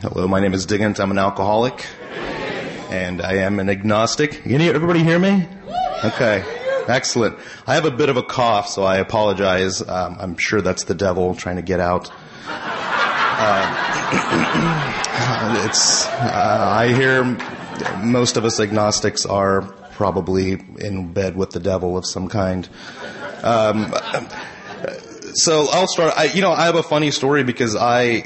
Hello, my name is Diggins. I'm an alcoholic, and I am an agnostic. Can everybody hear me? Okay, excellent. I have a bit of a cough, so I apologize. Um, I'm sure that's the devil trying to get out. Uh, it's. Uh, I hear most of us agnostics are probably in bed with the devil of some kind. Um, so I'll start. I, you know, I have a funny story because I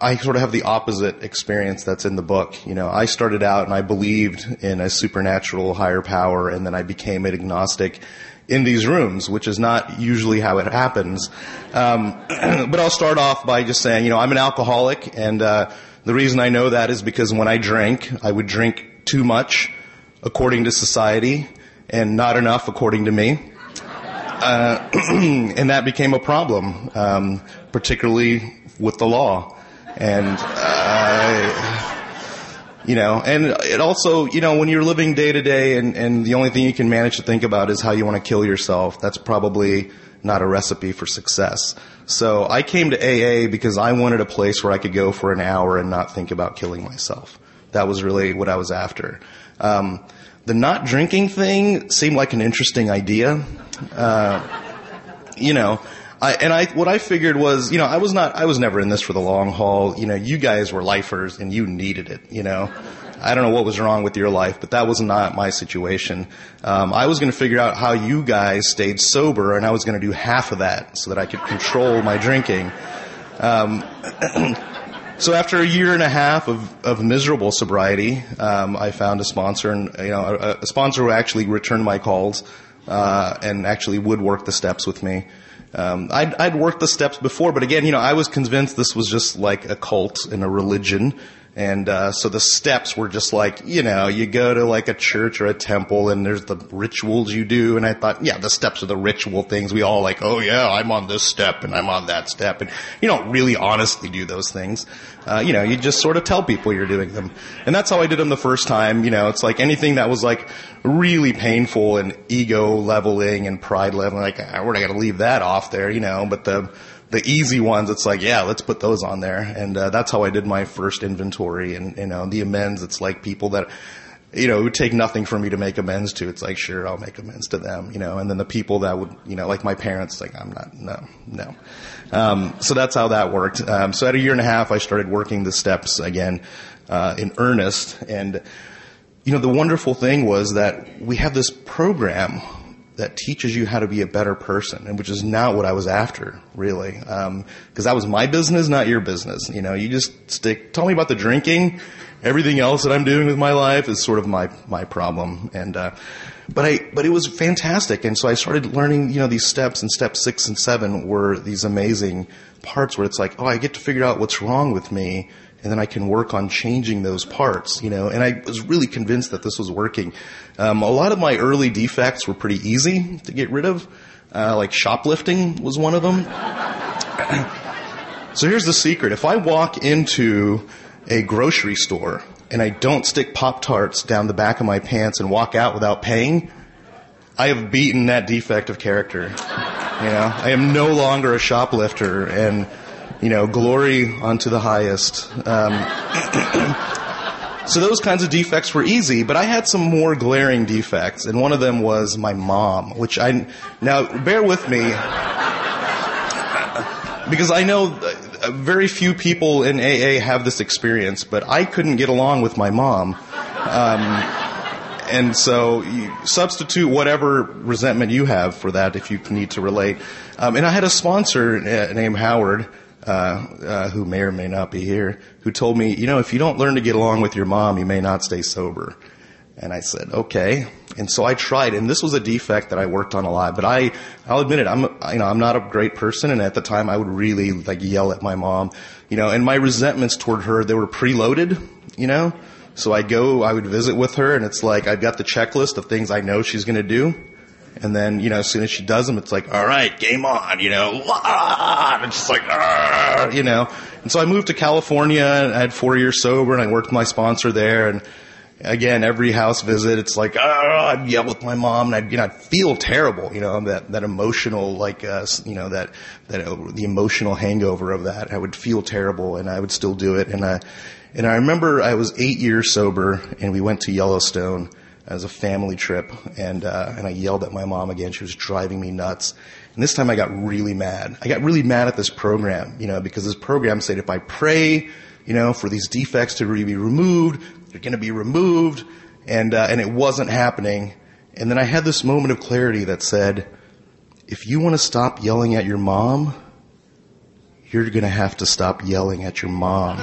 I sort of have the opposite experience that's in the book. You know, I started out and I believed in a supernatural higher power, and then I became an agnostic in these rooms, which is not usually how it happens. Um, but I'll start off by just saying, you know, I'm an alcoholic, and uh, the reason I know that is because when I drank, I would drink too much, according to society, and not enough according to me. Uh, and that became a problem, um, particularly with the law and uh, you know, and it also, you know, when you're living day to day and, and the only thing you can manage to think about is how you want to kill yourself, that's probably not a recipe for success. So I came to AA because I wanted a place where I could go for an hour and not think about killing myself. That was really what I was after. Um, the not drinking thing seemed like an interesting idea. Uh, you know, I, and I, what I figured was, you know, I was not, I was never in this for the long haul. You know, you guys were lifers and you needed it, you know. I don't know what was wrong with your life, but that was not my situation. Um, I was going to figure out how you guys stayed sober, and I was going to do half of that so that I could control my drinking. Um, so after a year and a half of, of miserable sobriety, um, I found a sponsor, and you know, a, a sponsor who actually returned my calls uh, and actually would work the steps with me. Um, I'd, I'd worked the steps before, but again, you know, I was convinced this was just like a cult and a religion. And uh, so the steps were just like, you know, you go to like a church or a temple and there's the rituals you do. And I thought, yeah, the steps are the ritual things. We all like, oh yeah, I'm on this step and I'm on that step. And you don't really honestly do those things. Uh, you know, you just sort of tell people you're doing them. And that's how I did them the first time. You know, it's like anything that was like really painful and ego leveling and pride leveling, like, ah, we're not going to leave that off there, you know, but the, the easy ones, it's like, yeah, let's put those on there. And uh, that's how I did my first inventory. And, you know, the amends, it's like people that, you know, would take nothing for me to make amends to. It's like, sure, I'll make amends to them, you know. And then the people that would, you know, like my parents, like, I'm not, no, no. Um, so that's how that worked. Um, so at a year and a half, I started working the steps again uh, in earnest. And, you know, the wonderful thing was that we have this program that teaches you how to be a better person, and which is not what I was after, really, because um, that was my business, not your business. You know, you just stick. Tell me about the drinking. Everything else that I'm doing with my life is sort of my my problem. And uh, but I but it was fantastic, and so I started learning. You know, these steps, and step six and seven were these amazing parts where it's like, oh, I get to figure out what's wrong with me and then I can work on changing those parts, you know, and I was really convinced that this was working. Um, a lot of my early defects were pretty easy to get rid of, uh, like shoplifting was one of them. so here's the secret. If I walk into a grocery store and I don't stick Pop Tarts down the back of my pants and walk out without paying, I have beaten that defect of character. You know, I am no longer a shoplifter and you know, glory unto the highest. Um, so those kinds of defects were easy, but I had some more glaring defects, and one of them was my mom, which I now bear with me because I know very few people in AA have this experience, but I couldn't get along with my mom. Um, and so substitute whatever resentment you have for that if you need to relate. Um, and I had a sponsor uh, named Howard uh, uh, who may or may not be here, who told me, you know, if you don't learn to get along with your mom, you may not stay sober. And I said, okay. And so I tried, and this was a defect that I worked on a lot. But I, I'll admit it, I'm, you know, I'm not a great person, and at the time I would really like yell at my mom, you know, and my resentments toward her, they were preloaded, you know. So I'd go, I would visit with her, and it's like I've got the checklist of things I know she's going to do. And then, you know, as soon as she does them, it's like, all right, game on, you know, and it's just like, you know. And so I moved to California and I had four years sober and I worked with my sponsor there. And again, every house visit, it's like, I'd yell with my mom and I'd, you know, I'd feel terrible, you know, that, that emotional, like, uh, you know, that, that, uh, the emotional hangover of that. I would feel terrible and I would still do it. And, I, And I remember I was eight years sober and we went to Yellowstone as a family trip and, uh, and I yelled at my mom again. She was driving me nuts. And this time I got really mad. I got really mad at this program, you know, because this program said if I pray, you know, for these defects to be removed, they're going to be removed. And, uh, and it wasn't happening. And then I had this moment of clarity that said, if you want to stop yelling at your mom, you're going to have to stop yelling at your mom.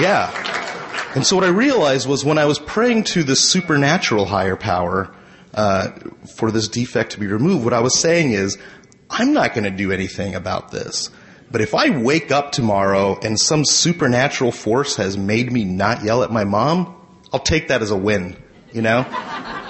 Yeah. And so what I realized was when I was praying to this supernatural higher power uh, for this defect to be removed, what I was saying is, I'm not going to do anything about this. But if I wake up tomorrow and some supernatural force has made me not yell at my mom, I'll take that as a win, you know?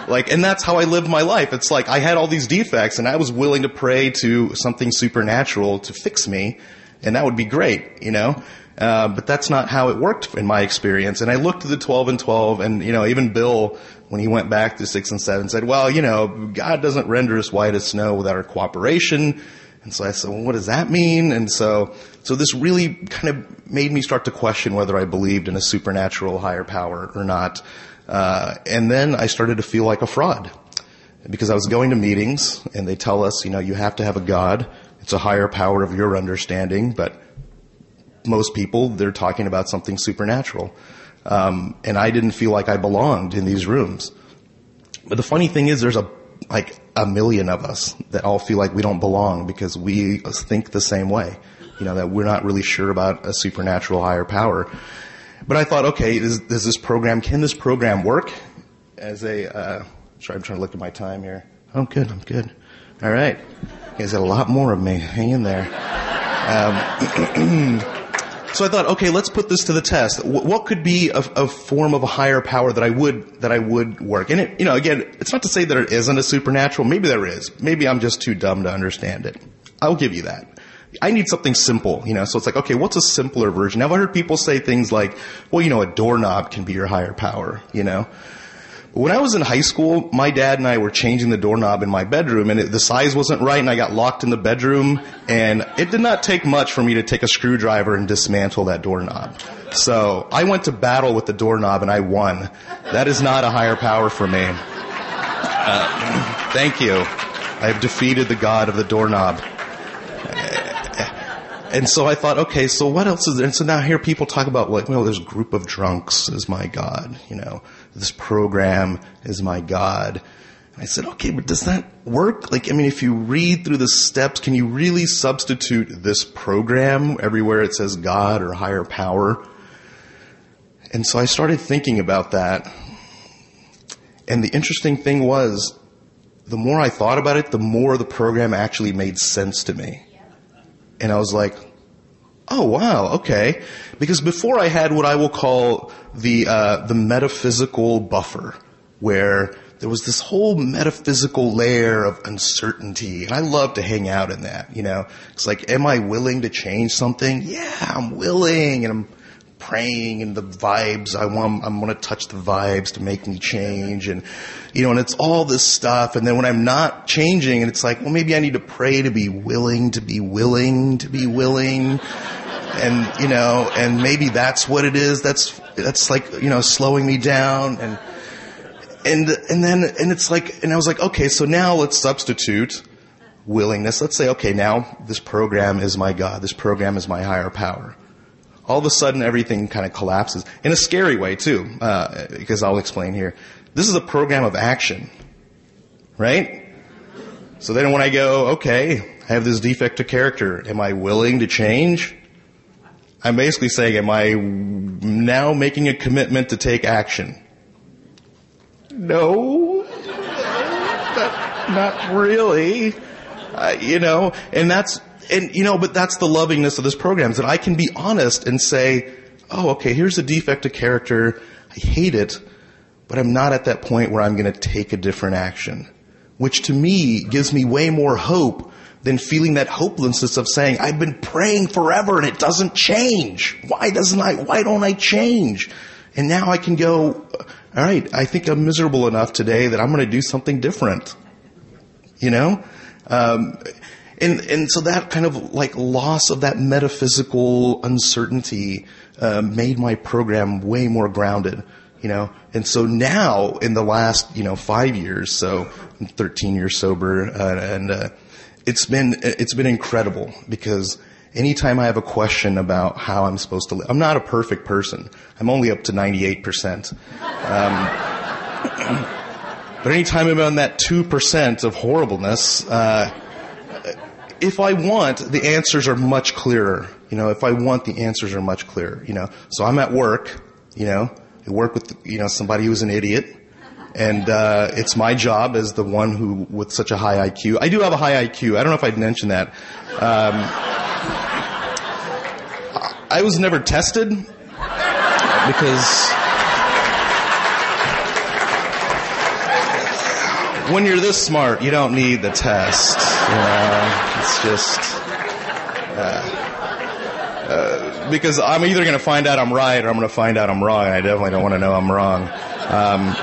Like, and that's how I lived my life. It's like I had all these defects and I was willing to pray to something supernatural to fix me and that would be great, you know? Uh, but that's not how it worked in my experience. And I looked at the 12 and 12 and, you know, even Bill, when he went back to 6 and 7 said, well, you know, God doesn't render us white as snow without our cooperation. And so I said, well, what does that mean? And so, so this really kind of made me start to question whether I believed in a supernatural higher power or not. Uh, and then I started to feel like a fraud because I was going to meetings and they tell us, you know, you have to have a God. It's a higher power of your understanding, but most people, they're talking about something supernatural. Um, and I didn't feel like I belonged in these rooms. But the funny thing is there's a, like a million of us that all feel like we don't belong because we think the same way. You know, that we're not really sure about a supernatural higher power. But I thought, okay, is, does this program, can this program work as a, uh, sorry, I'm trying to look at my time here. I'm oh, good, I'm good. All right. There's a lot more of me. Hang in there. Um, So I thought, okay, let's put this to the test. What could be a, a, form of a higher power that I would that I would work? And it, you know, again, it's not to say that it isn't a supernatural. Maybe there is. Maybe I'm just too dumb to understand it. I'll give you that. I need something simple, you know. So it's like, okay, what's a simpler version? I've heard people say things like, well, you know, a doorknob can be your higher power, you know. When I was in high school, my dad and I were changing the doorknob in my bedroom and it, the size wasn't right and I got locked in the bedroom and it did not take much for me to take a screwdriver and dismantle that doorknob. So I went to battle with the doorknob and I won. That is not a higher power for me. Uh, thank you. I have defeated the god of the doorknob. And so I thought, okay, so what else is there? And so now here people talk about like, well, there's a group of drunks is my God, you know, this program is my God. And I said, okay, but does that work? Like, I mean, if you read through the steps, can you really substitute this program everywhere it says God or higher power? And so I started thinking about that. And the interesting thing was, the more I thought about it, the more the program actually made sense to me. And I was like, oh wow, okay. Because before I had what I will call the, uh, the metaphysical buffer, where there was this whole metaphysical layer of uncertainty, and I love to hang out in that, you know. It's like, am I willing to change something? Yeah, I'm willing, and I'm praying and the vibes. I want, I want to touch the vibes to make me change. And, you know, and it's all this stuff. And then when I'm not changing and it's like, well, maybe I need to pray to be willing, to be willing, to be willing. And, you know, and maybe that's what it is. That's, that's like, you know, slowing me down. And, and, and then, and it's like, and I was like, okay, so now let's substitute willingness. Let's say, okay, now this program is my God. This program is my higher power all of a sudden everything kind of collapses in a scary way too, uh, because I'll explain here. This is a program of action, right? So then when I go, okay, I have this defect of character, am I willing to change? I'm basically saying, am I now making a commitment to take action? No, not, not really. Uh, you know, and that's and you know, but that's the lovingness of this program is that I can be honest and say, oh, okay, here's a defect of character. I hate it, but I'm not at that point where I'm going to take a different action, which to me gives me way more hope than feeling that hopelessness of saying, I've been praying forever and it doesn't change. Why doesn't I, why don't I change? And now I can go, all right, I think I'm miserable enough today that I'm going to do something different. You know? Um, and and so that kind of like loss of that metaphysical uncertainty uh, made my program way more grounded you know? And so now in the last you know five years so i'm 13 years sober uh, and uh, it's been it's been incredible because anytime i have a question about how i'm supposed to live i'm not a perfect person. I'm only up to 98% um, but anytime i'm on that 2% of horribleness uh, if I want, the answers are much clearer. You know, if I want, the answers are much clearer. You know, so I'm at work. You know, I work with you know somebody who's an idiot, and uh, it's my job as the one who with such a high IQ. I do have a high IQ. I don't know if I'd mentioned that. Um, I was never tested because when you're this smart, you don't need the test. Know, it's just uh, uh, because I'm either going to find out I'm right or I'm going to find out I'm wrong. And I definitely don't want to know I'm wrong. Um,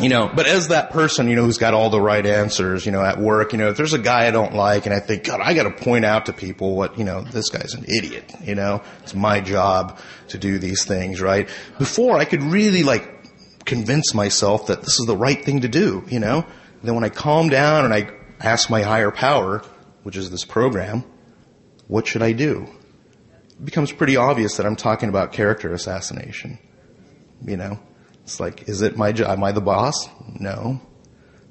you know, but as that person, you know, who's got all the right answers, you know, at work, you know, if there's a guy I don't like and I think, God, I got to point out to people what, you know, this guy's an idiot, you know, it's my job to do these things, right? Before I could really like convince myself that this is the right thing to do, you know? And then when I calm down and I ask my higher power, which is this program, what should I do? It becomes pretty obvious that I'm talking about character assassination. You know, it's like, is it my job? Am I the boss? No.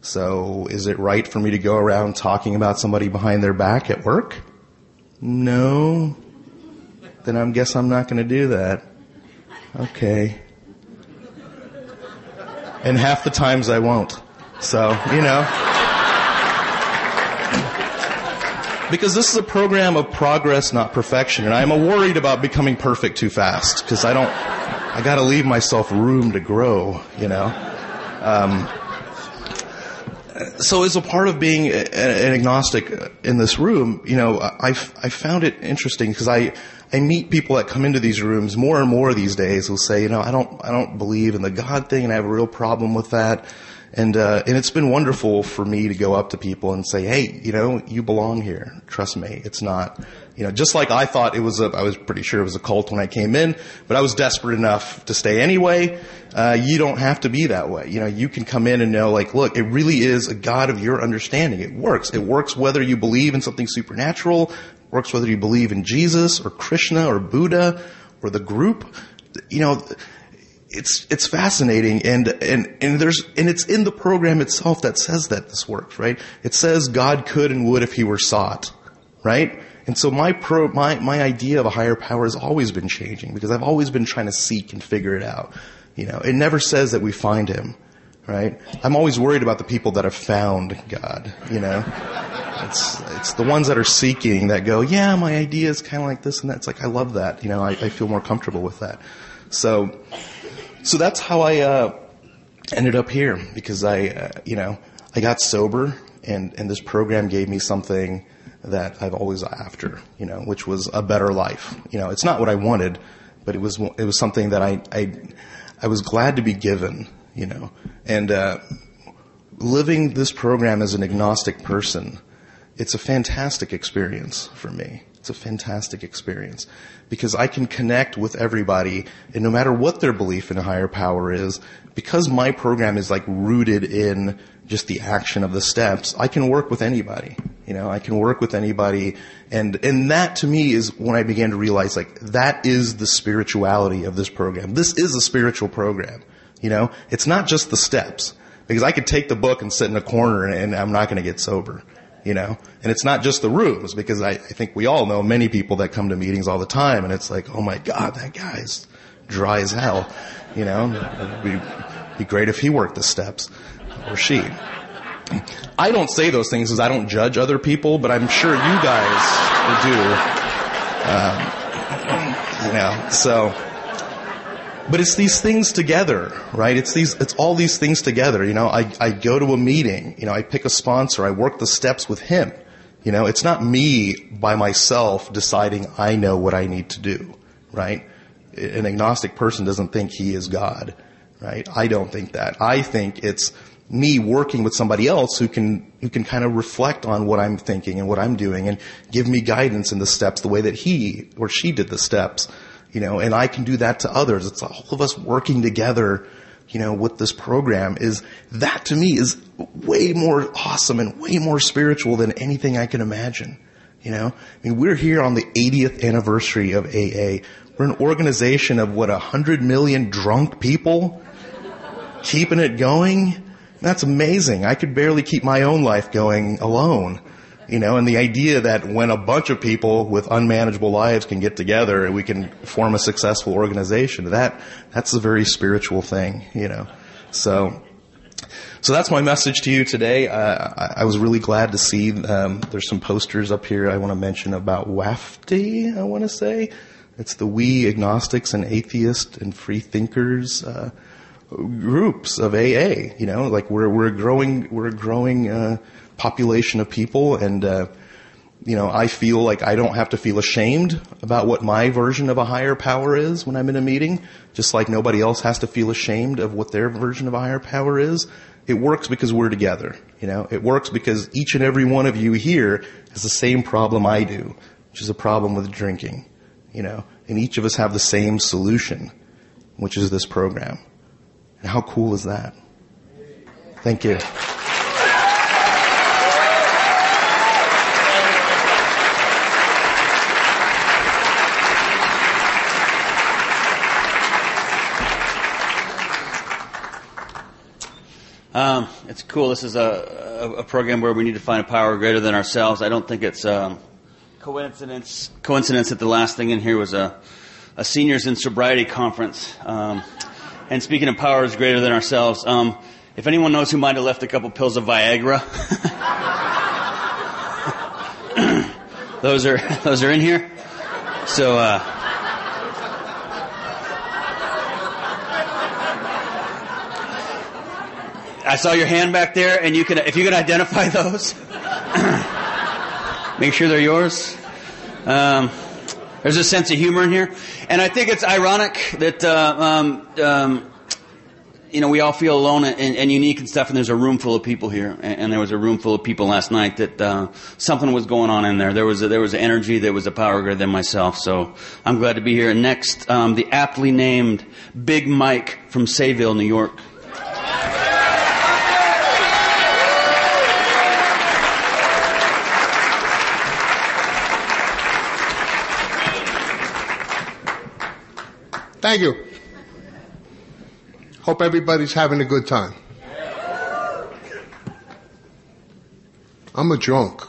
So is it right for me to go around talking about somebody behind their back at work? No. Then I guess I'm not going to do that. Okay. And half the times I won't. So, you know. Because this is a program of progress, not perfection. And I'm worried about becoming perfect too fast because I don't, I got to leave myself room to grow, you know. Um, so as a part of being an agnostic in this room, you know, I, I found it interesting because I, I meet people that come into these rooms more and more these days who say, you know, I don't, I don't believe in the God thing and I have a real problem with that. And, uh, and it's been wonderful for me to go up to people and say, hey, you know, you belong here. Trust me. It's not, you know, just like I thought it was a, I was pretty sure it was a cult when I came in, but I was desperate enough to stay anyway. Uh, you don't have to be that way. You know, you can come in and know, like, look, it really is a God of your understanding. It works. It works whether you believe in something supernatural, works whether you believe in Jesus or Krishna or Buddha or the group. You know, it's it's fascinating and and and there's and it's in the program itself that says that this works right? It says god could and would if he were sought right? And so my pro my my idea of a higher power has always been changing because i've always been trying to seek and figure it out you know? It never says that we find him right? I'm always worried about the people that have found god you know? It's it's the ones that are seeking that go yeah my idea is kind of like this and that's like i love that you know? I, I feel more comfortable with that. So so that's how I uh, ended up here because I, uh, you know, I got sober and and this program gave me something that I've always after, you know, which was a better life. You know, it's not what I wanted, but it was it was something that I I I was glad to be given, you know, and uh, living this program as an agnostic person, it's a fantastic experience for me. It's a fantastic experience because I can connect with everybody and no matter what their belief in a higher power is, because my program is like rooted in just the action of the steps, I can work with anybody. You know, I can work with anybody and, and that to me is when I began to realize like that is the spirituality of this program. This is a spiritual program. You know, it's not just the steps because I could take the book and sit in a corner and I'm not going to get sober you know? And it's not just the rooms because I, I think we all know many people that come to meetings all the time and it's like, oh my God, that guy's dry as hell, you know? It'd be, be great if he worked the steps or she. I don't say those things because I don't judge other people, but I'm sure you guys do. Um, you know, so but it's these things together, right? It's these, it's all these things together. You know, I, I go to a meeting, you know, I pick a sponsor, I work the steps with him. You know, it's not me by myself deciding I know what I need to do, right? An agnostic person doesn't think he is God, right? I don't think that. I think it's me working with somebody else who can, who can kind of reflect on what I'm thinking and what I'm doing and give me guidance in the steps the way that he or she did the steps, you know, and I can do that to others. It's all of us working together, you know, with this program is that to me is way more awesome and way more spiritual than anything I can imagine. You know, I mean, we're here on the 80th anniversary of AA. We're an organization of what, a hundred million drunk people keeping it going. That's amazing. I could barely keep my own life going alone. You know, and the idea that when a bunch of people with unmanageable lives can get together and we can form a successful organization, that, that's a very spiritual thing, you know. So, so that's my message to you today. Uh, I, I, was really glad to see um, there's some posters up here I want to mention about WAFTI, I want to say. It's the We Agnostics and Atheists and Free Thinkers uh, groups of AA. You know, like we're we're growing we're growing uh, population of people, and uh, you know, I feel like I don't have to feel ashamed about what my version of a higher power is when I'm in a meeting, just like nobody else has to feel ashamed of what their version of a higher power is. It works because we're together. You know, it works because each and every one of you here has the same problem I do, which is a problem with drinking. You know, and each of us have the same solution, which is this program. And how cool is that? Thank you. Um, it's cool. This is a, a, a, program where we need to find a power greater than ourselves. I don't think it's um, coincidence coincidence that the last thing in here was a, a seniors in sobriety conference. Um, and speaking of powers greater than ourselves, um, if anyone knows who might have left a couple pills of Viagra, those are those are in here. So. Uh, I saw your hand back there, and you can, if you can identify those, make sure they're yours. Um, there's a sense of humor in here. And I think it's ironic that, uh, um, um, you know, we all feel alone and, and, unique and stuff, and there's a room full of people here. And, and there was a room full of people last night that uh, something was going on in there. There was a, there was energy, there was a power greater than myself. So I'm glad to be here. And next, um, the aptly named Big Mike from Sayville, New York. Thank you. Hope everybody's having a good time. I'm a drunk.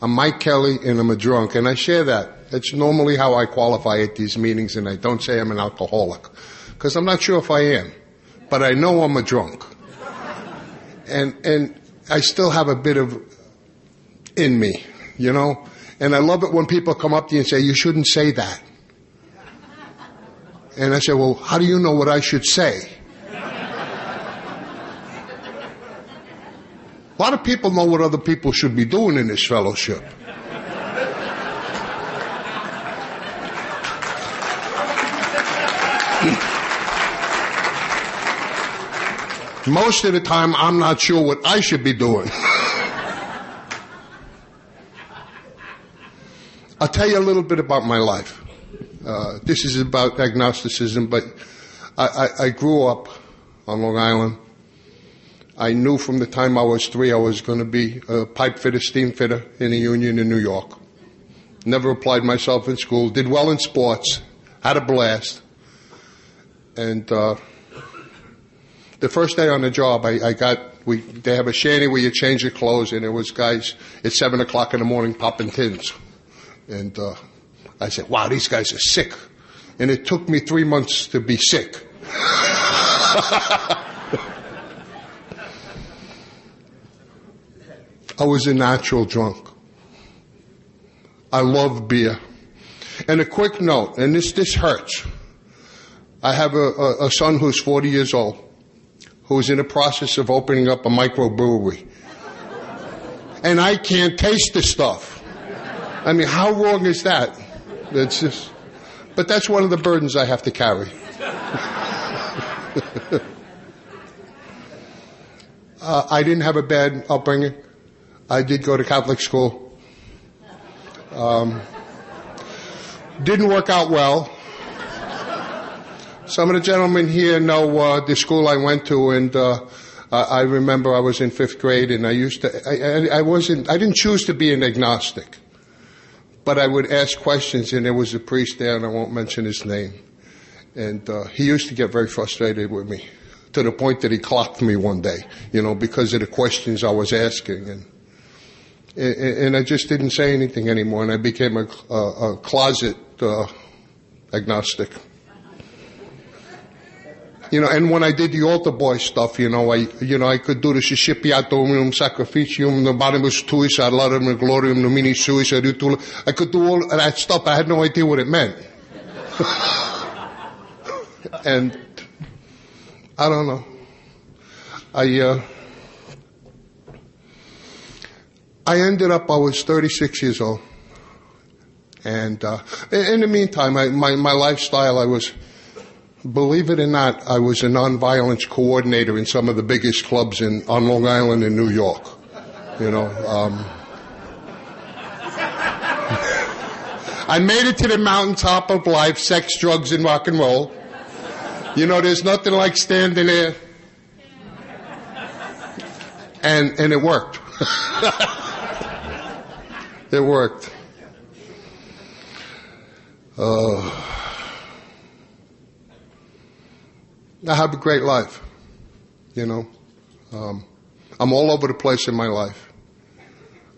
I'm Mike Kelly and I'm a drunk and I share that. That's normally how I qualify at these meetings and I don't say I'm an alcoholic. Cause I'm not sure if I am. But I know I'm a drunk. And, and I still have a bit of in me, you know? And I love it when people come up to you and say, you shouldn't say that. And I said, well, how do you know what I should say? A lot of people know what other people should be doing in this fellowship. Most of the time, I'm not sure what I should be doing. I'll tell you a little bit about my life. Uh, this is about agnosticism, but I, I, I grew up on Long Island. I knew from the time I was three I was going to be a pipe fitter, steam fitter in a union in New York. Never applied myself in school. Did well in sports. Had a blast. And uh, the first day on the job, I, I got we they have a shanty where you change your clothes, and there was guys at seven o'clock in the morning popping tins, and uh, I said, wow, these guys are sick. And it took me three months to be sick. I was a natural drunk. I love beer. And a quick note, and this, this hurts. I have a, a, a son who's 40 years old, who's in the process of opening up a microbrewery. And I can't taste the stuff. I mean, how wrong is that? That's just, but that's one of the burdens I have to carry. Uh, I didn't have a bad upbringing. I did go to Catholic school. Um, didn't work out well. Some of the gentlemen here know uh, the school I went to, and uh, I remember I was in fifth grade, and I used to. I, I, I wasn't. I didn't choose to be an agnostic, but I would ask questions, and there was a priest there, and I won't mention his name, and uh, he used to get very frustrated with me, to the point that he clocked me one day, you know, because of the questions I was asking, and and I just didn't say anything anymore, and I became a, a, a closet uh, agnostic. You know, and when I did the altar boy stuff, you know, I, you know, I could do the Sciscipiatum Sacrificium, the Bonimus Tuis, ad laudem gloriam nomini suis, I could do all that stuff. I had no idea what it meant. and I don't know. I, uh, I ended up, I was 36 years old. And, uh, in the meantime, I, my, my lifestyle, I was, believe it or not, I was a nonviolence coordinator in some of the biggest clubs in, on Long Island in New York. You know, um, I made it to the mountaintop of life, sex, drugs, and rock and roll. You know, there's nothing like standing there. And, and it worked. it worked. Uh, I have a great life. You know, um, I'm all over the place in my life.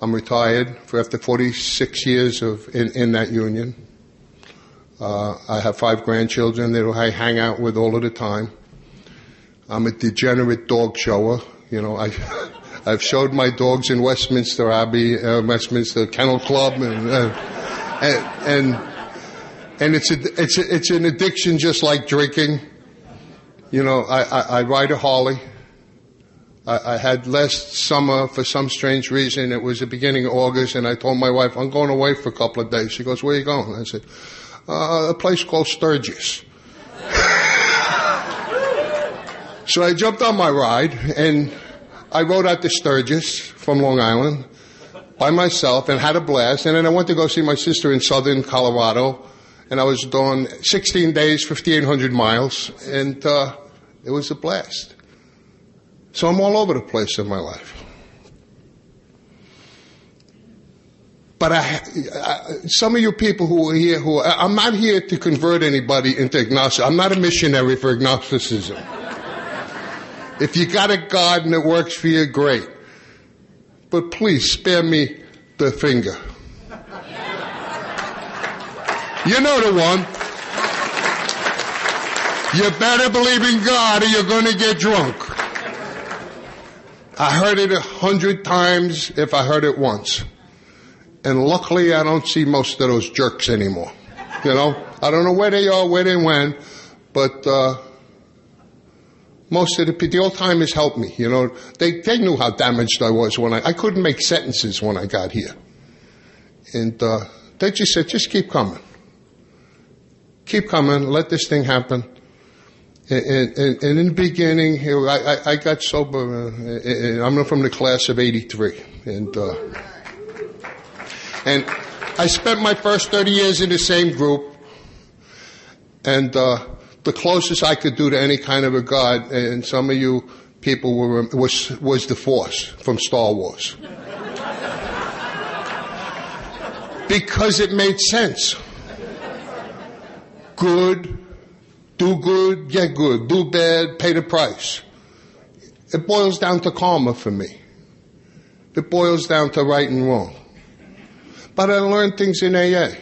I'm retired for after 46 years of in, in that union. Uh, I have five grandchildren that I hang out with all of the time. I'm a degenerate dog shower. You know, I, I've showed my dogs in Westminster Abbey, uh, Westminster Kennel Club, and, uh, and, and and it's a, it's a, it's an addiction just like drinking. You know, I, I, I ride a Harley. I, I, had last summer for some strange reason. It was the beginning of August, and I told my wife, "I'm going away for a couple of days." She goes, "Where are you going?" I said, uh, "A place called Sturgis." so I jumped on my ride, and I rode out to Sturgis from Long Island by myself, and had a blast. And then I went to go see my sister in Southern Colorado and I was doing 16 days, 5,800 miles, and uh, it was a blast. So I'm all over the place in my life. But I, I, some of you people who are here, who I'm not here to convert anybody into agnosticism. I'm not a missionary for agnosticism. if you got a garden that works for you, great. But please spare me the finger. You know the one. You better believe in God or you're going to get drunk. I heard it a hundred times if I heard it once. And luckily I don't see most of those jerks anymore. You know, I don't know where they are, where they went, but, uh, most of the, the old timers helped me, you know. They, they knew how damaged I was when I, I couldn't make sentences when I got here. And, uh, they just said, just keep coming keep coming, let this thing happen. And, and, and in the beginning, I, I, got sober. Uh, I'm from the class of '83, and uh, and I spent my first 30 years in the same group, and uh, the closest I could do to any kind of a god. And some of you people were was was the Force from Star Wars, because it made sense good, do good, get good, do bad, pay the price. It boils down to karma for me. It boils down to right and wrong. But I learned things in AA.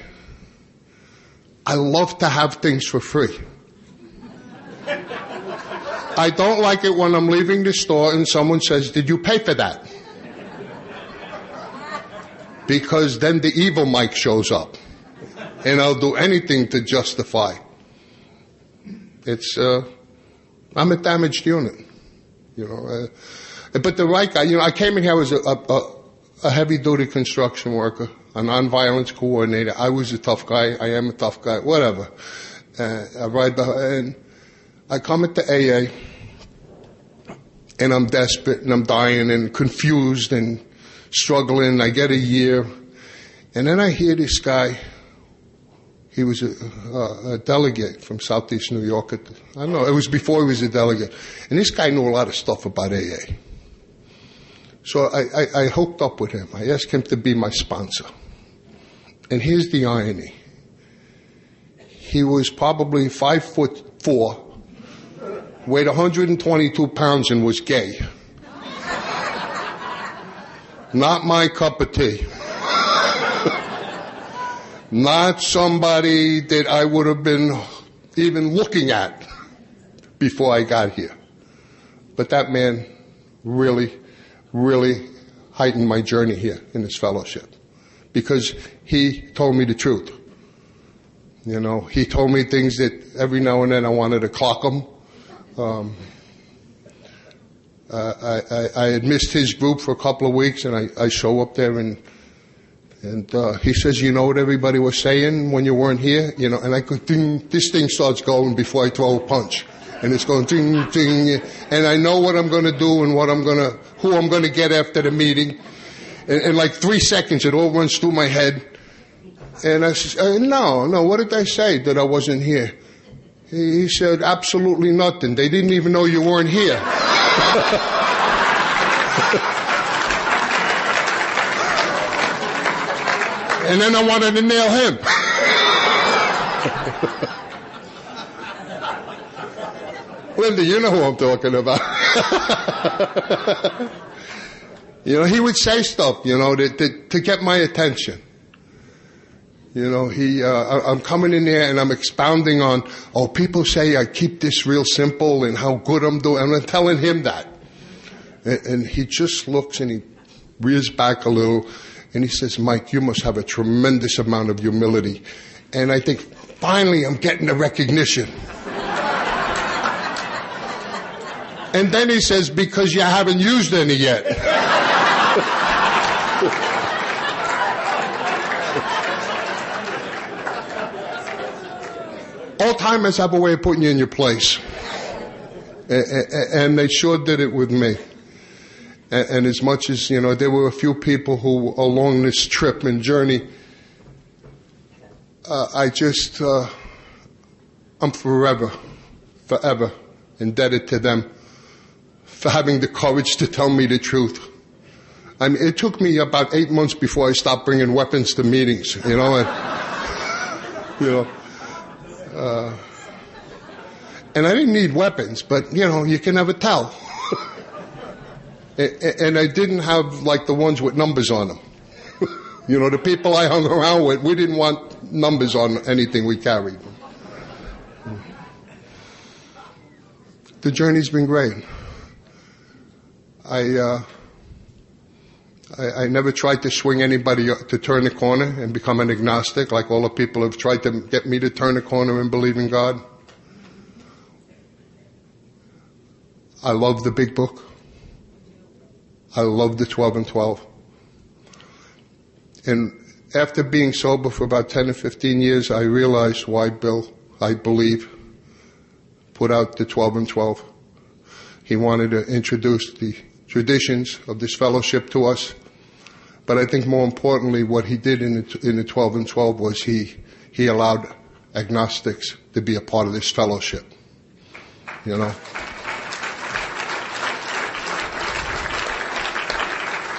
I love to have things for free. I don't like it when I'm leaving the store and someone says, Did you pay for that? Because then the evil Mike shows up and I'll do anything to justify. It's, uh, I'm a damaged unit, you know. Uh, but the right guy, you know, I came in here as a, a, a heavy duty construction worker, a non-violence coordinator. I was a tough guy. I am a tough guy, whatever. Uh, I ride behind, I come into AA and I'm desperate and I'm dying and confused and struggling. I get a year, and then I hear this guy. He was a, a, a delegate from Southeast New York. At, I don't know. It was before he was a delegate, and this guy knew a lot of stuff about AA. So I, I, I hooked up with him. I asked him to be my sponsor. And here's the irony. He was probably five foot four, weighed 122 pounds, and was gay. Not my cup of tea. Not somebody that I would have been even looking at before I got here. But that man really, really heightened my journey here in this fellowship because he told me the truth. You know, he told me things that every now and then I wanted to clock him. Um, uh, I, I, I, had missed his group for a couple of weeks, and I, I show up there, and and uh, he says, "You know what everybody was saying when you weren't here, you know." And I go, ding, this thing starts going before I throw a punch, and it's going ding ding, and I know what I'm going to do and what I'm going to, who I'm going to get after the meeting. In, in like three seconds, it all runs through my head. And I said, uh, no, no, what did I say that I wasn't here? He, he said, absolutely nothing. They didn't even know you weren't here. and then I wanted to nail him. Linda, you know who I'm talking about. you know, he would say stuff, you know, to, to, to get my attention. You know, he, uh, I'm coming in there and I'm expounding on, oh, people say I keep this real simple and how good I'm doing. And I'm telling him that. And, and he just looks and he rears back a little and he says, Mike, you must have a tremendous amount of humility. And I think, finally, I'm getting the recognition. and then he says, because you haven't used any yet. Alzheimer's have a way of putting you in your place. And they sure did it with me. And as much as, you know, there were a few people who along this trip and journey, uh, I just, uh, I'm forever, forever indebted to them for having the courage to tell me the truth. I mean, it took me about eight months before I stopped bringing weapons to meetings, you know, and, you know. Uh, and I didn't need weapons, but you know, you can never tell. And I didn't have like the ones with numbers on them. you know, the people I hung around with, we didn't want numbers on anything we carried. The journey's been great. I, uh, I, I, never tried to swing anybody to turn the corner and become an agnostic like all the people have tried to get me to turn the corner and believe in God. I love the big book. I love the 12 and 12. And after being sober for about 10 or 15 years, I realized why Bill, I believe, put out the 12 and 12. He wanted to introduce the traditions of this fellowship to us but I think more importantly, what he did in the, in the 12 and 12 was he, he allowed agnostics to be a part of this fellowship. You know?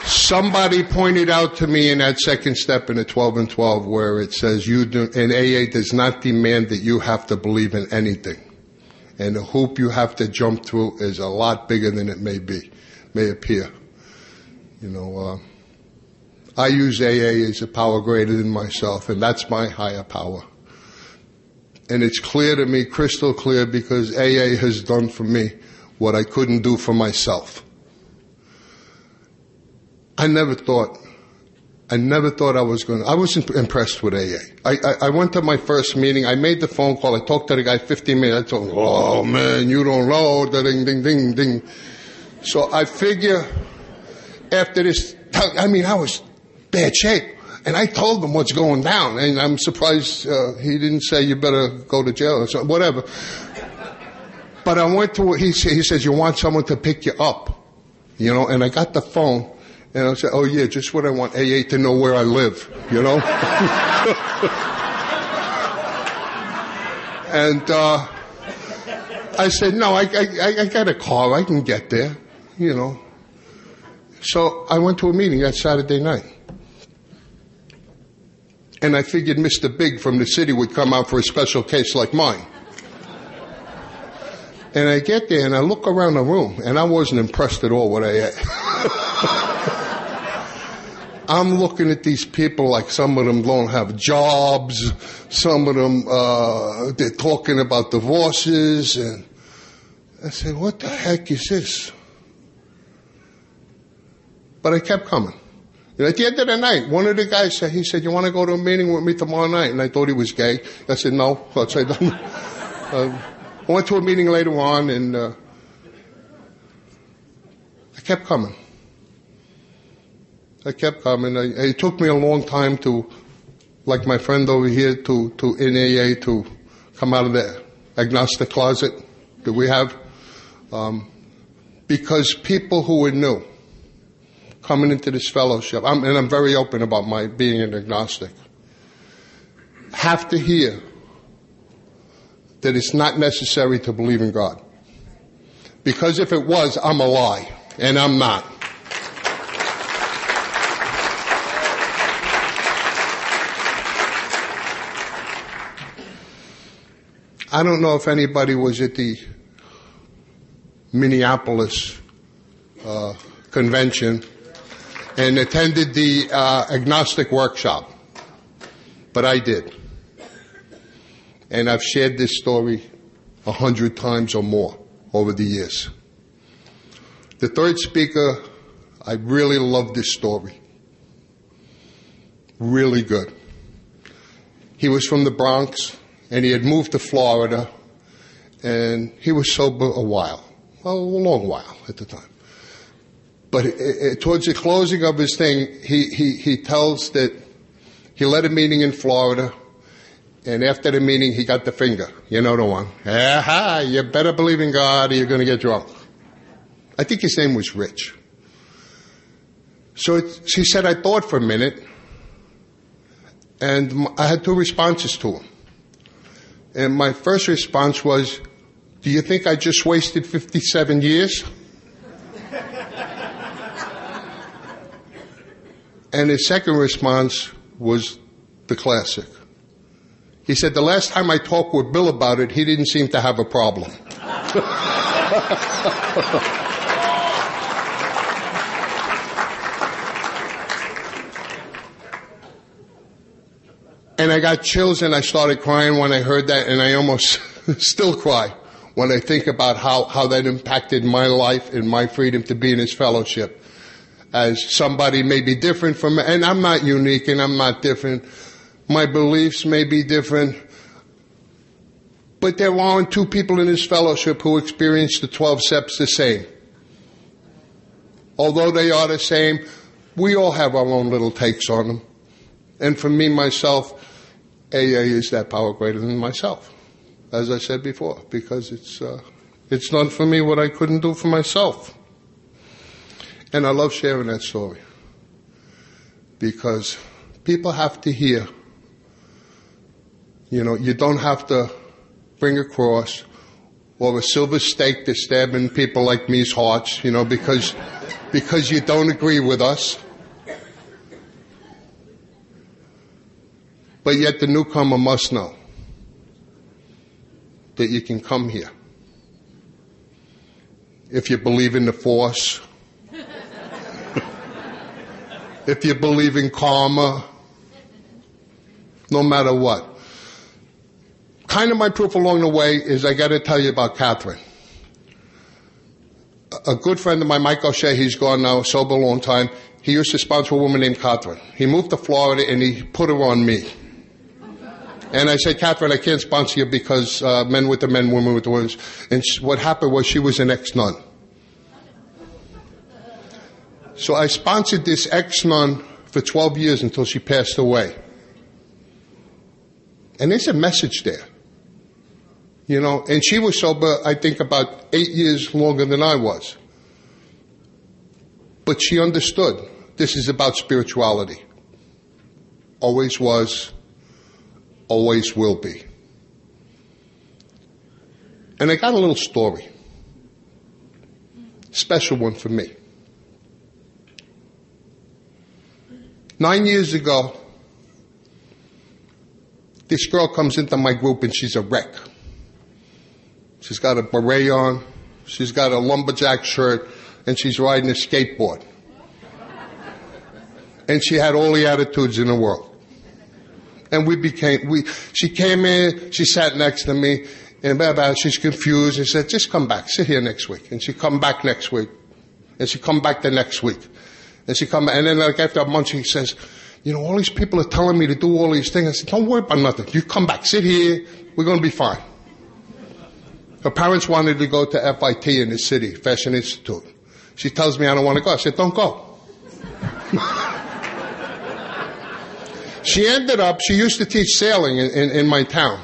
Somebody pointed out to me in that second step in the 12 and 12 where it says you do, and AA does not demand that you have to believe in anything. And the hoop you have to jump through is a lot bigger than it may be, may appear. You know, uh, I use AA as a power greater than myself, and that's my higher power. And it's clear to me, crystal clear, because AA has done for me what I couldn't do for myself. I never thought, I never thought I was going to, I wasn't impressed with AA. I, I, I, went to my first meeting, I made the phone call, I talked to the guy 15 minutes, I told him, oh man, you don't know, ding, ding, ding, ding. So I figure after this, I mean, I was bad shape. And I told him what's going down, and I'm surprised uh, he didn't say you better go to jail or something, whatever. But I went to, he, he says, you want someone to pick you up, you know, and I got the phone and I said, oh yeah, just what I want AA to know where I live, you know? and, uh, I said, no, I, I, I got a car. I can get there, you know. So I went to a meeting that Saturday night. And I figured Mr. Big from the city would come out for a special case like mine. And I get there and I look around the room and I wasn't impressed at all what I had. I'm looking at these people like some of them don't have jobs, some of them uh, they're talking about divorces, and I said, "What the heck is this?" But I kept coming. And at the end of the night, one of the guys said, "He said, you want to go to a meeting with me tomorrow night?" And I thought he was gay. I said, "No." I said, um, I went to a meeting later on, and uh, I kept coming. I kept coming. I, it took me a long time to, like my friend over here, to, to NAA to come out of the agnostic closet that we have. Um, because people who were new coming into this fellowship, I'm, and I'm very open about my being an agnostic, have to hear that it's not necessary to believe in God. Because if it was, I'm a lie, and I'm not. I don't know if anybody was at the Minneapolis uh, convention and attended the uh, agnostic workshop, but I did. And I've shared this story a hundred times or more over the years. The third speaker, I really love this story. Really good. He was from the Bronx and he had moved to Florida, and he was sober a while, well, a long while at the time. But it, it, towards the closing of his thing, he, he, he tells that he led a meeting in Florida, and after the meeting, he got the finger. You know the one. Aha, you better believe in God or you're going to get drunk. I think his name was Rich. So it, she said, I thought for a minute, and I had two responses to him. And my first response was, Do you think I just wasted 57 years? and his second response was the classic. He said, The last time I talked with Bill about it, he didn't seem to have a problem. And I got chills and I started crying when I heard that and I almost still cry when I think about how, how that impacted my life and my freedom to be in his fellowship. As somebody may be different from, and I'm not unique and I'm not different. My beliefs may be different. But there aren't two people in this fellowship who experience the 12 steps the same. Although they are the same, we all have our own little takes on them. And for me, myself, AA is that power greater than myself, as I said before, because it's, uh, it's done for me what I couldn't do for myself. And I love sharing that story because people have to hear, you know, you don't have to bring a cross or a silver stake to stab in people like me's hearts, you know, because, because you don't agree with us. But yet the newcomer must know that you can come here. If you believe in the force, if you believe in karma, no matter what. Kind of my proof along the way is I got to tell you about Catherine. A good friend of mine, Mike O'Shea, he's gone now, sober a long time. He used to sponsor a woman named Catherine. He moved to Florida and he put her on me. And I said, Catherine, I can't sponsor you because uh, men with the men, women with the women. And she, what happened was she was an ex-nun. So I sponsored this ex-nun for 12 years until she passed away. And there's a message there. You know, and she was sober, I think, about eight years longer than I was. But she understood this is about spirituality. Always was, always will be. And I got a little story. Special one for me. Nine years ago, this girl comes into my group and she's a wreck. She's got a beret on, she's got a lumberjack shirt, and she's riding a skateboard. And she had all the attitudes in the world. And we became, we, she came in, she sat next to me, and blah, she's confused, and said, just come back, sit here next week. And she come back next week. And she come back the next week. And she come, and then like after a month she says, you know, all these people are telling me to do all these things. I said, don't worry about nothing. You come back, sit here, we're gonna be fine. Her parents wanted to go to FIT in the city, Fashion Institute. She tells me I don't want to go. I said, don't go. she ended up, she used to teach sailing in, in, in my town.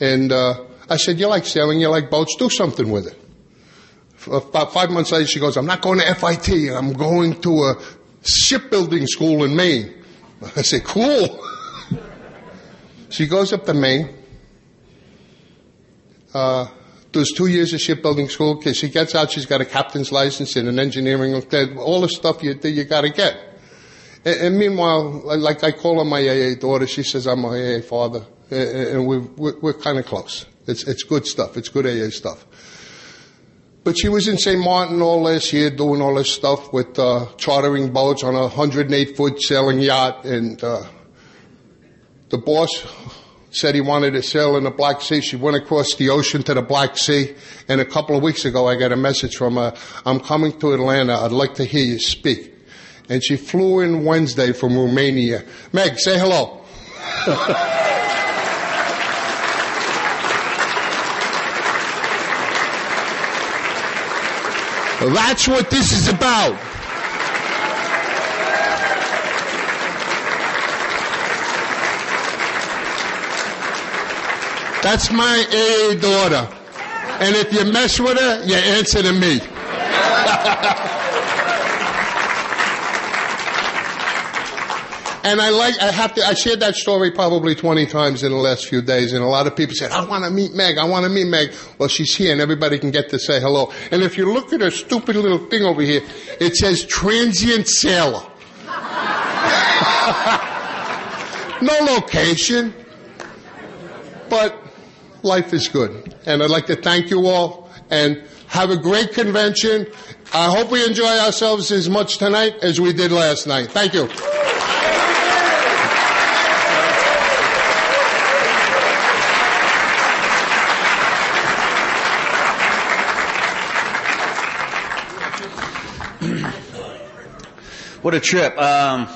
And uh, I said, you like sailing, you like boats, do something with it. About five months later, she goes, I'm not going to FIT, I'm going to a shipbuilding school in Maine. I said, cool. she goes up to Maine uh, does two years of shipbuilding school. She gets out, she's got a captain's license and an engineering, all the stuff you, do you gotta get. And, and, meanwhile, like I call her my AA daughter, she says I'm my AA father. And we're, we're, we're kind of close. It's, it's good stuff. It's good AA stuff. But she was in St. Martin all last year doing all this stuff with uh, chartering boats on a 108 foot sailing yacht. And uh, the boss said he wanted to sail in the Black Sea. She went across the ocean to the Black Sea. And a couple of weeks ago, I got a message from her. I'm coming to Atlanta. I'd like to hear you speak. And she flew in Wednesday from Romania. Meg, say hello. That's what this is about. That's my AA daughter. And if you mess with her, you answer to me. and I like, I have to, I shared that story probably 20 times in the last few days, and a lot of people said, I want to meet Meg, I want to meet Meg. Well, she's here, and everybody can get to say hello. And if you look at her stupid little thing over here, it says transient sailor. no location. But life is good. And I'd like to thank you all and have a great convention. I hope we enjoy ourselves as much tonight as we did last night. Thank you. What a trip. Um,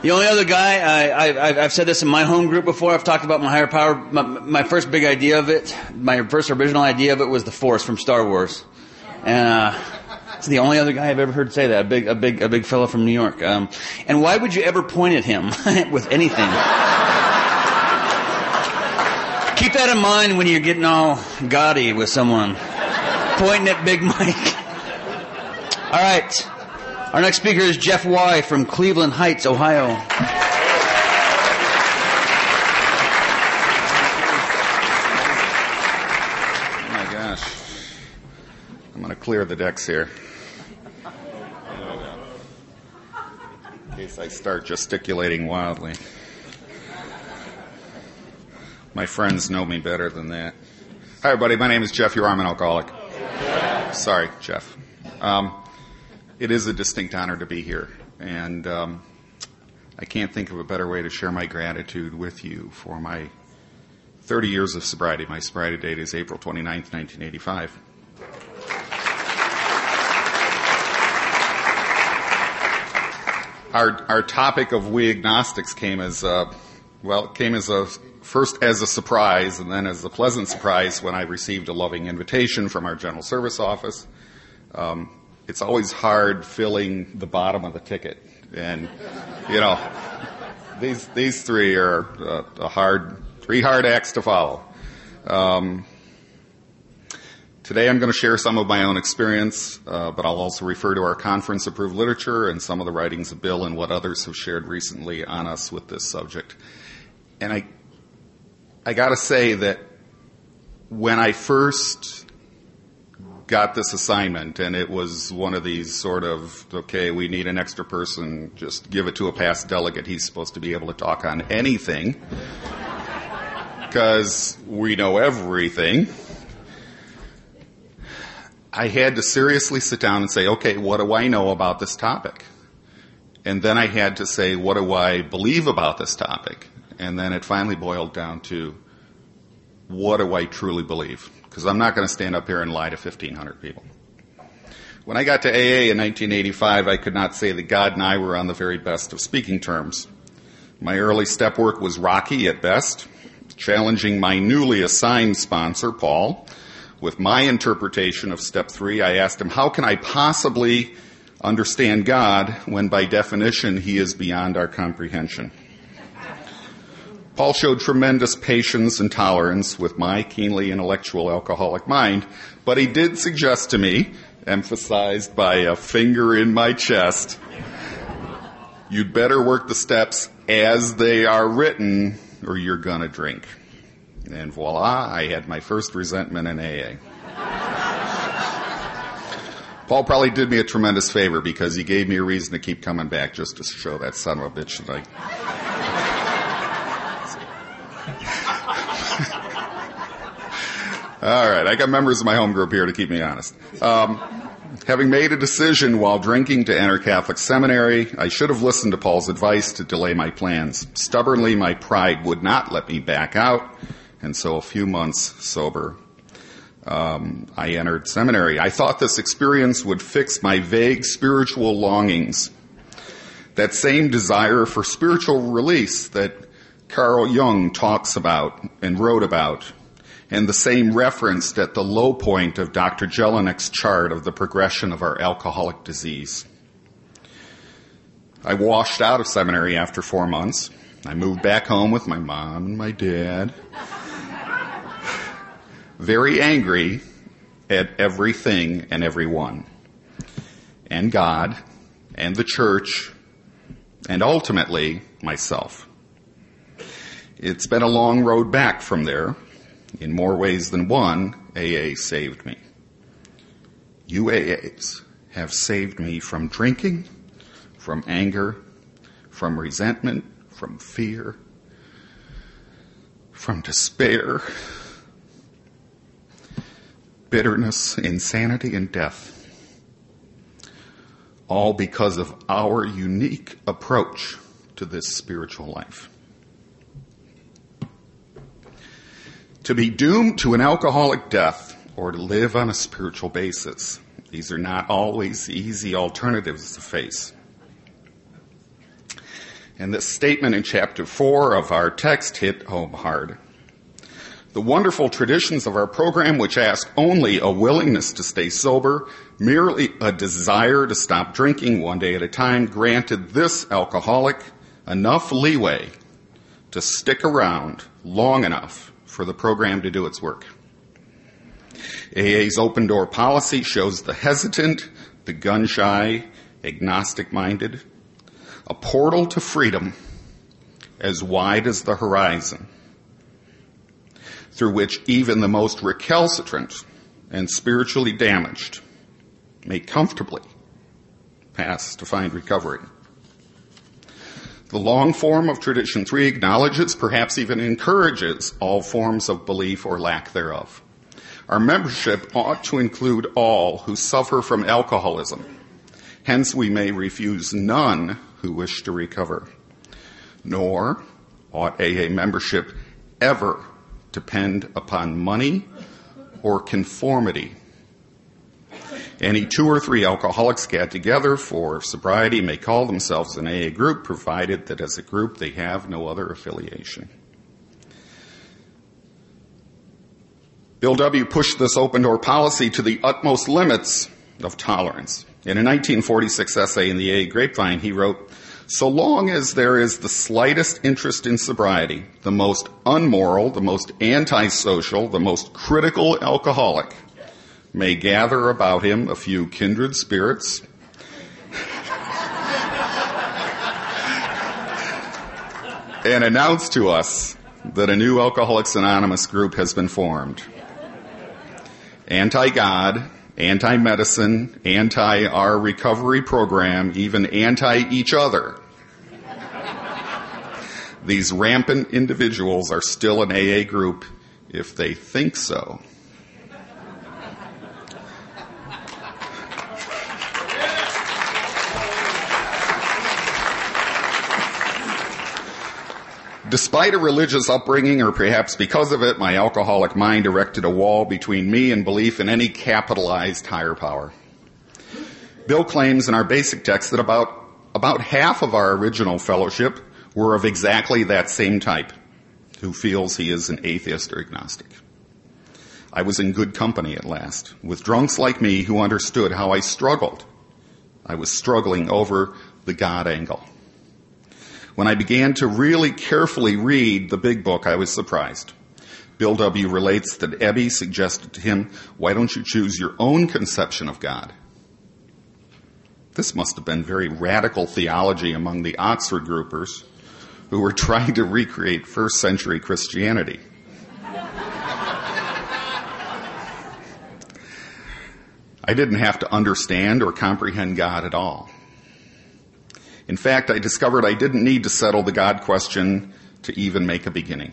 the only other guy, I, have said this in my home group before. I've talked about my higher power. My, my, first big idea of it, my first original idea of it was the Force from Star Wars, and uh, it's the only other guy I've ever heard say that. A big, a big, a big fellow from New York. Um, and why would you ever point at him with anything? Keep that in mind when you're getting all gaudy with someone, pointing at Big Mike. All right. Our next speaker is Jeff Y. from Cleveland Heights, Ohio. Oh my gosh. I'm going to clear the decks here. In case I start gesticulating wildly. My friends know me better than that. Hi, everybody. My name is Jeff. You're I'm an alcoholic. Sorry, Jeff. Um, it is a distinct honor to be here, and um, I can't think of a better way to share my gratitude with you for my 30 years of sobriety. My sobriety date is April 29th, 1985. Our, our topic of we agnostics came as a, well, it came as a first as a surprise and then as a pleasant surprise when I received a loving invitation from our general service office. Um, it's always hard filling the bottom of the ticket. And, you know, these, these three are uh, a hard, three hard acts to follow. Um, today I'm going to share some of my own experience, uh, but I'll also refer to our conference approved literature and some of the writings of Bill and what others have shared recently on us with this subject. And I, I gotta say that when I first got this assignment and it was one of these sort of, okay, we need an extra person, just give it to a past delegate. He's supposed to be able to talk on anything because we know everything. I had to seriously sit down and say, okay, what do I know about this topic? And then I had to say, what do I believe about this topic? And then it finally boiled down to, what do I truly believe? Because I'm not going to stand up here and lie to 1,500 people. When I got to AA in 1985, I could not say that God and I were on the very best of speaking terms. My early step work was rocky at best challenging my newly assigned sponsor, Paul, with my interpretation of step three. I asked him, how can I possibly understand God when by definition he is beyond our comprehension? Paul showed tremendous patience and tolerance with my keenly intellectual alcoholic mind, but he did suggest to me, emphasized by a finger in my chest, you'd better work the steps as they are written or you're gonna drink. And voila, I had my first resentment in AA. Paul probably did me a tremendous favor because he gave me a reason to keep coming back just to show that son of a bitch that I. All right, I got members of my home group here to keep me honest. Um, Having made a decision while drinking to enter Catholic seminary, I should have listened to Paul's advice to delay my plans. Stubbornly, my pride would not let me back out, and so a few months sober, um, I entered seminary. I thought this experience would fix my vague spiritual longings. That same desire for spiritual release that Carl Jung talks about and wrote about and the same referenced at the low point of Dr. Jellinek's chart of the progression of our alcoholic disease. I washed out of seminary after four months. I moved back home with my mom and my dad. Very angry at everything and everyone. And God, and the church, and ultimately myself. It's been a long road back from there, in more ways than one, AA saved me. You AAs have saved me from drinking, from anger, from resentment, from fear, from despair, bitterness, insanity, and death. All because of our unique approach to this spiritual life. To be doomed to an alcoholic death or to live on a spiritual basis. These are not always easy alternatives to face. And this statement in chapter 4 of our text hit home hard. The wonderful traditions of our program, which ask only a willingness to stay sober, merely a desire to stop drinking one day at a time, granted this alcoholic enough leeway to stick around long enough for the program to do its work. AA's open door policy shows the hesitant, the gun shy, agnostic minded, a portal to freedom as wide as the horizon, through which even the most recalcitrant and spiritually damaged may comfortably pass to find recovery. The long form of tradition three acknowledges, perhaps even encourages, all forms of belief or lack thereof. Our membership ought to include all who suffer from alcoholism. Hence, we may refuse none who wish to recover. Nor ought AA membership ever depend upon money or conformity any two or three alcoholics get together for sobriety may call themselves an AA group, provided that as a group they have no other affiliation. Bill W. pushed this open door policy to the utmost limits of tolerance. In a 1946 essay in the AA Grapevine, he wrote, So long as there is the slightest interest in sobriety, the most unmoral, the most antisocial, the most critical alcoholic may gather about him a few kindred spirits and announce to us that a new Alcoholics Anonymous group has been formed. Anti-God, anti-medicine, anti our recovery program, even anti each other. These rampant individuals are still an AA group if they think so. Despite a religious upbringing, or perhaps because of it, my alcoholic mind erected a wall between me and belief in any capitalized higher power. Bill claims in our basic text that about, about half of our original fellowship were of exactly that same type, who feels he is an atheist or agnostic. I was in good company at last, with drunks like me who understood how I struggled. I was struggling over the God angle. When I began to really carefully read the big book, I was surprised. Bill W. relates that Ebby suggested to him, why don't you choose your own conception of God? This must have been very radical theology among the Oxford groupers who were trying to recreate first century Christianity. I didn't have to understand or comprehend God at all. In fact, I discovered I didn't need to settle the God question to even make a beginning.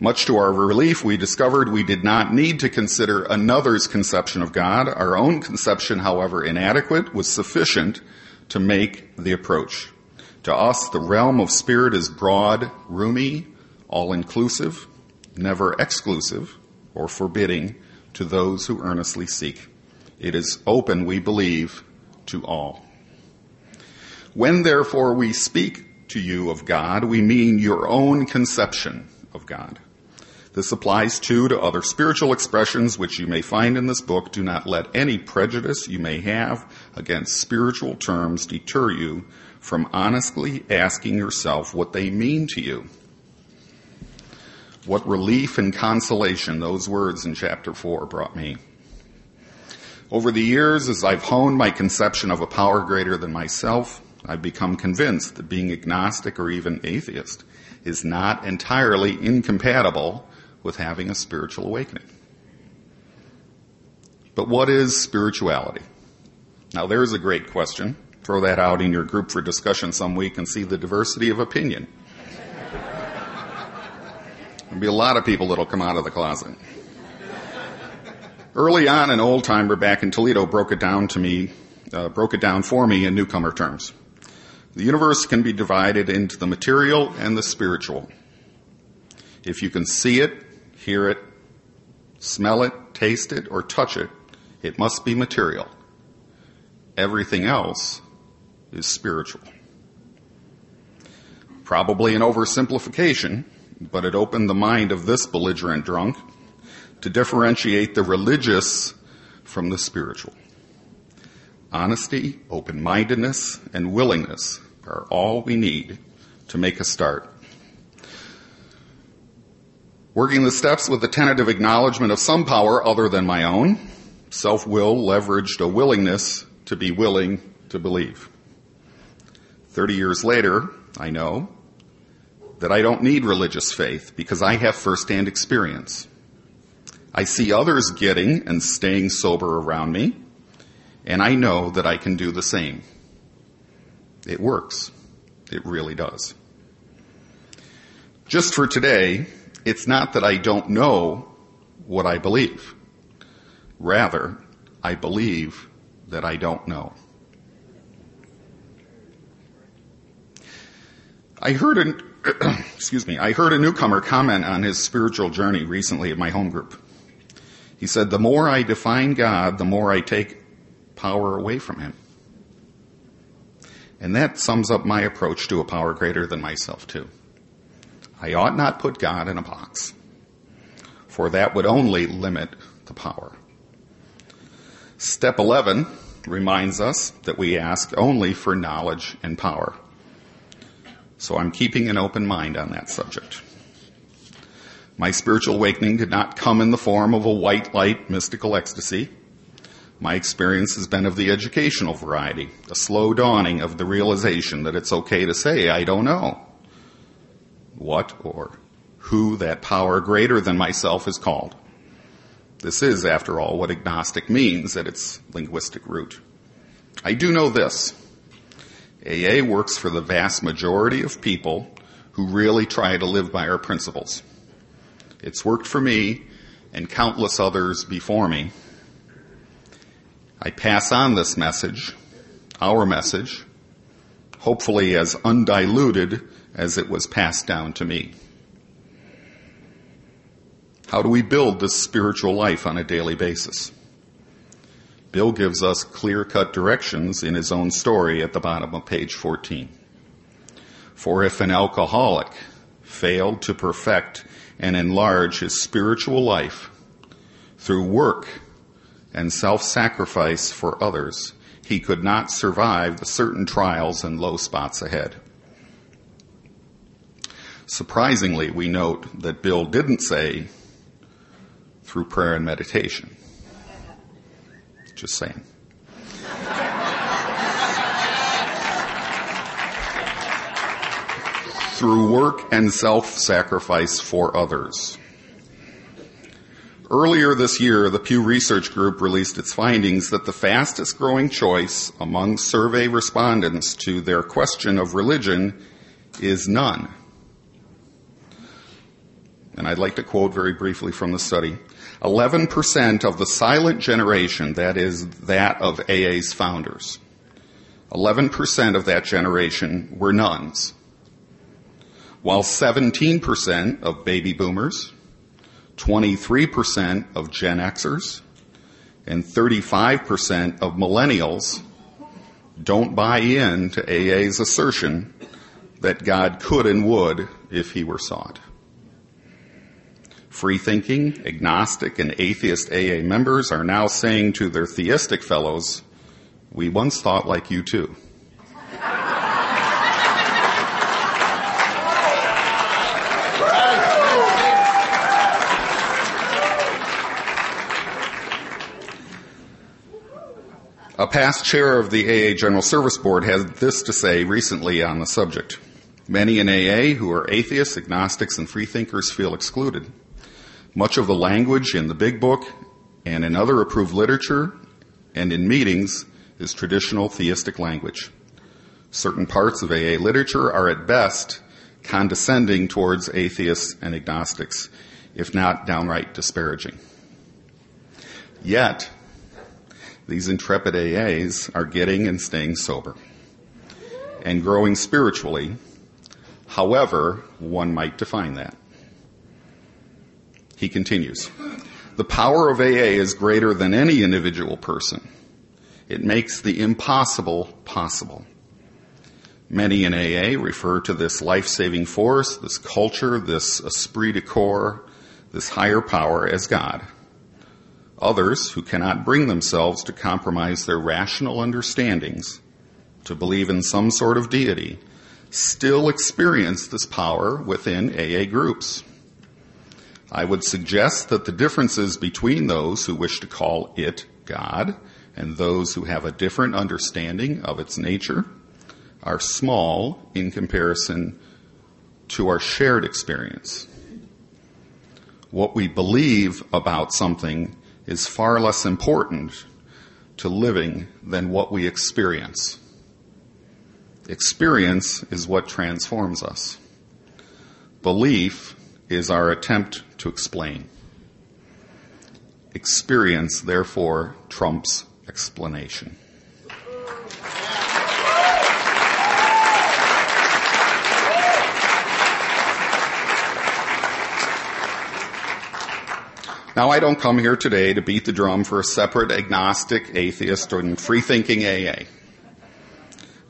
Much to our relief, we discovered we did not need to consider another's conception of God. Our own conception, however inadequate, was sufficient to make the approach. To us, the realm of spirit is broad, roomy, all-inclusive, never exclusive or forbidding to those who earnestly seek. It is open, we believe, to all. When therefore we speak to you of God, we mean your own conception of God. This applies too to other spiritual expressions which you may find in this book. Do not let any prejudice you may have against spiritual terms deter you from honestly asking yourself what they mean to you. What relief and consolation those words in chapter 4 brought me. Over the years, as I've honed my conception of a power greater than myself, I've become convinced that being agnostic or even atheist is not entirely incompatible with having a spiritual awakening. But what is spirituality? Now there's a great question. Throw that out in your group for discussion some week and see the diversity of opinion. There'll be a lot of people that'll come out of the closet. Early on, an old timer back in Toledo broke it down to me, uh, broke it down for me in newcomer terms. The universe can be divided into the material and the spiritual. If you can see it, hear it, smell it, taste it, or touch it, it must be material. Everything else is spiritual. Probably an oversimplification, but it opened the mind of this belligerent drunk to differentiate the religious from the spiritual. Honesty, open-mindedness, and willingness are all we need to make a start. Working the steps with the tentative acknowledgement of some power other than my own, self-will leveraged a willingness to be willing to believe. Thirty years later, I know that I don't need religious faith because I have firsthand experience. I see others getting and staying sober around me, and I know that I can do the same. It works. It really does. Just for today, it's not that I don't know what I believe. Rather, I believe that I don't know. I heard an, excuse me, I heard a newcomer comment on his spiritual journey recently at my home group. He said, the more I define God, the more I take power away from Him. And that sums up my approach to a power greater than myself too. I ought not put God in a box, for that would only limit the power. Step 11 reminds us that we ask only for knowledge and power. So I'm keeping an open mind on that subject. My spiritual awakening did not come in the form of a white light mystical ecstasy. My experience has been of the educational variety, a slow dawning of the realization that it's okay to say, I don't know what or who that power greater than myself is called. This is, after all, what agnostic means at its linguistic root. I do know this. AA works for the vast majority of people who really try to live by our principles. It's worked for me and countless others before me. I pass on this message, our message, hopefully as undiluted as it was passed down to me. How do we build this spiritual life on a daily basis? Bill gives us clear cut directions in his own story at the bottom of page 14. For if an alcoholic failed to perfect and enlarge his spiritual life through work and self-sacrifice for others, he could not survive the certain trials and low spots ahead. Surprisingly, we note that Bill didn't say through prayer and meditation. Just saying. through work and self-sacrifice for others. Earlier this year, the Pew Research Group released its findings that the fastest growing choice among survey respondents to their question of religion is none. And I'd like to quote very briefly from the study. 11% of the silent generation, that is that of AA's founders, 11% of that generation were nones, while 17% of baby boomers, 23% of Gen Xers, and 35% of millennials don't buy in to AA's assertion that God could and would if he were sought. Free thinking, agnostic, and atheist AA members are now saying to their theistic fellows, we once thought like you too. Past chair of the AA General Service Board had this to say recently on the subject. Many in AA who are atheists, agnostics, and freethinkers feel excluded. Much of the language in the Big Book and in other approved literature and in meetings is traditional theistic language. Certain parts of AA literature are at best condescending towards atheists and agnostics, if not downright disparaging. Yet, these intrepid AAs are getting and staying sober and growing spiritually, however one might define that. He continues, the power of AA is greater than any individual person. It makes the impossible possible. Many in AA refer to this life-saving force, this culture, this esprit de corps, this higher power as God. Others, who cannot bring themselves to compromise their rational understandings to believe in some sort of deity, still experience this power within AA groups. I would suggest that the differences between those who wish to call it God and those who have a different understanding of its nature are small in comparison to our shared experience. What we believe about something is far less important to living than what we experience. Experience is what transforms us. Belief is our attempt to explain. Experience, therefore, trumps explanation. Now, I don't come here today to beat the drum for a separate agnostic, atheist, and free-thinking AA.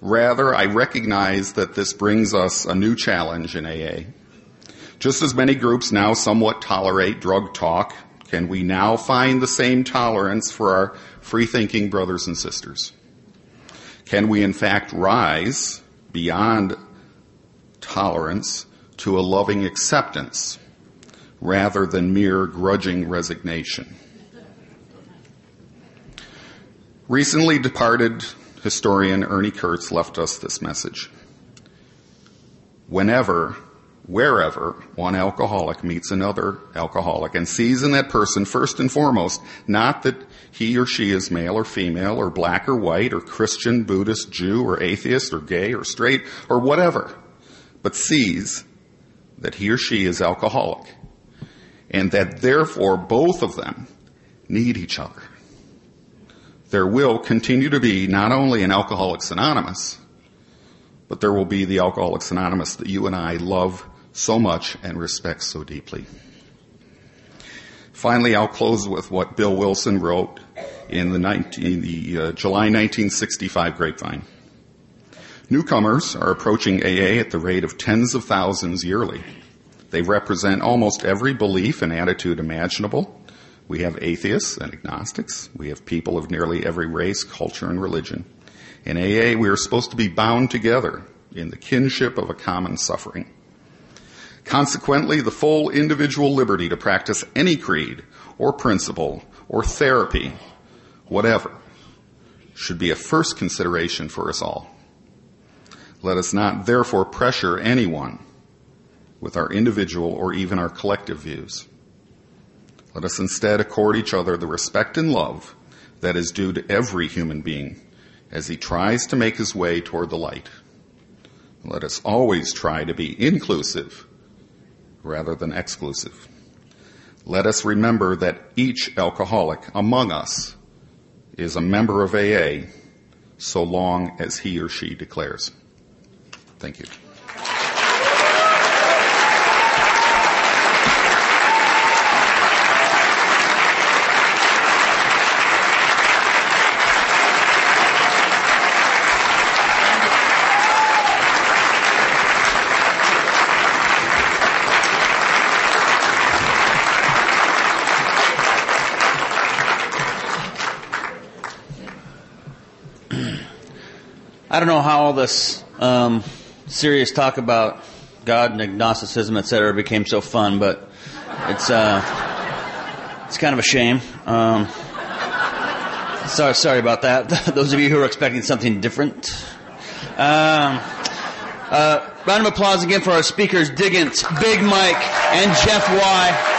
Rather, I recognize that this brings us a new challenge in AA. Just as many groups now somewhat tolerate drug talk, Can we now find the same tolerance for our free thinking brothers and sisters? Can we in fact rise beyond tolerance to a loving acceptance rather than mere grudging resignation? Recently departed historian Ernie Kurtz left us this message. Whenever wherever one alcoholic meets another alcoholic and sees in that person first and foremost not that he or she is male or female or black or white or Christian, Buddhist, Jew or atheist or gay or straight or whatever, but sees that he or she is alcoholic and that therefore both of them need each other. There will continue to be not only an Alcoholics Anonymous, but there will be the Alcoholics Anonymous that you and I love so much and respect so deeply. Finally, I'll close with what Bill Wilson wrote in the, 19, the uh, July 1965 Grapevine. Newcomers are approaching AA at the rate of tens of thousands yearly. They represent almost every belief and attitude imaginable. We have atheists and agnostics. We have people of nearly every race, culture, and religion. In AA, we are supposed to be bound together in the kinship of a common suffering. Consequently, the full individual liberty to practice any creed or principle or therapy, whatever, should be a first consideration for us all. Let us not therefore pressure anyone with our individual or even our collective views. Let us instead accord each other the respect and love that is due to every human being as he tries to make his way toward the light. Let us always try to be inclusive rather than exclusive. Let us remember that each alcoholic among us is a member of AA so long as he or she declares. Thank you. I don't know how all this um, serious talk about God and agnosticism, etc., became so fun, but it's uh, it's kind of a shame. Um, sorry, sorry about that. Those of you who are expecting something different. Um, uh, round of applause again for our speakers, Diggins, Big Mike, and Jeff Y.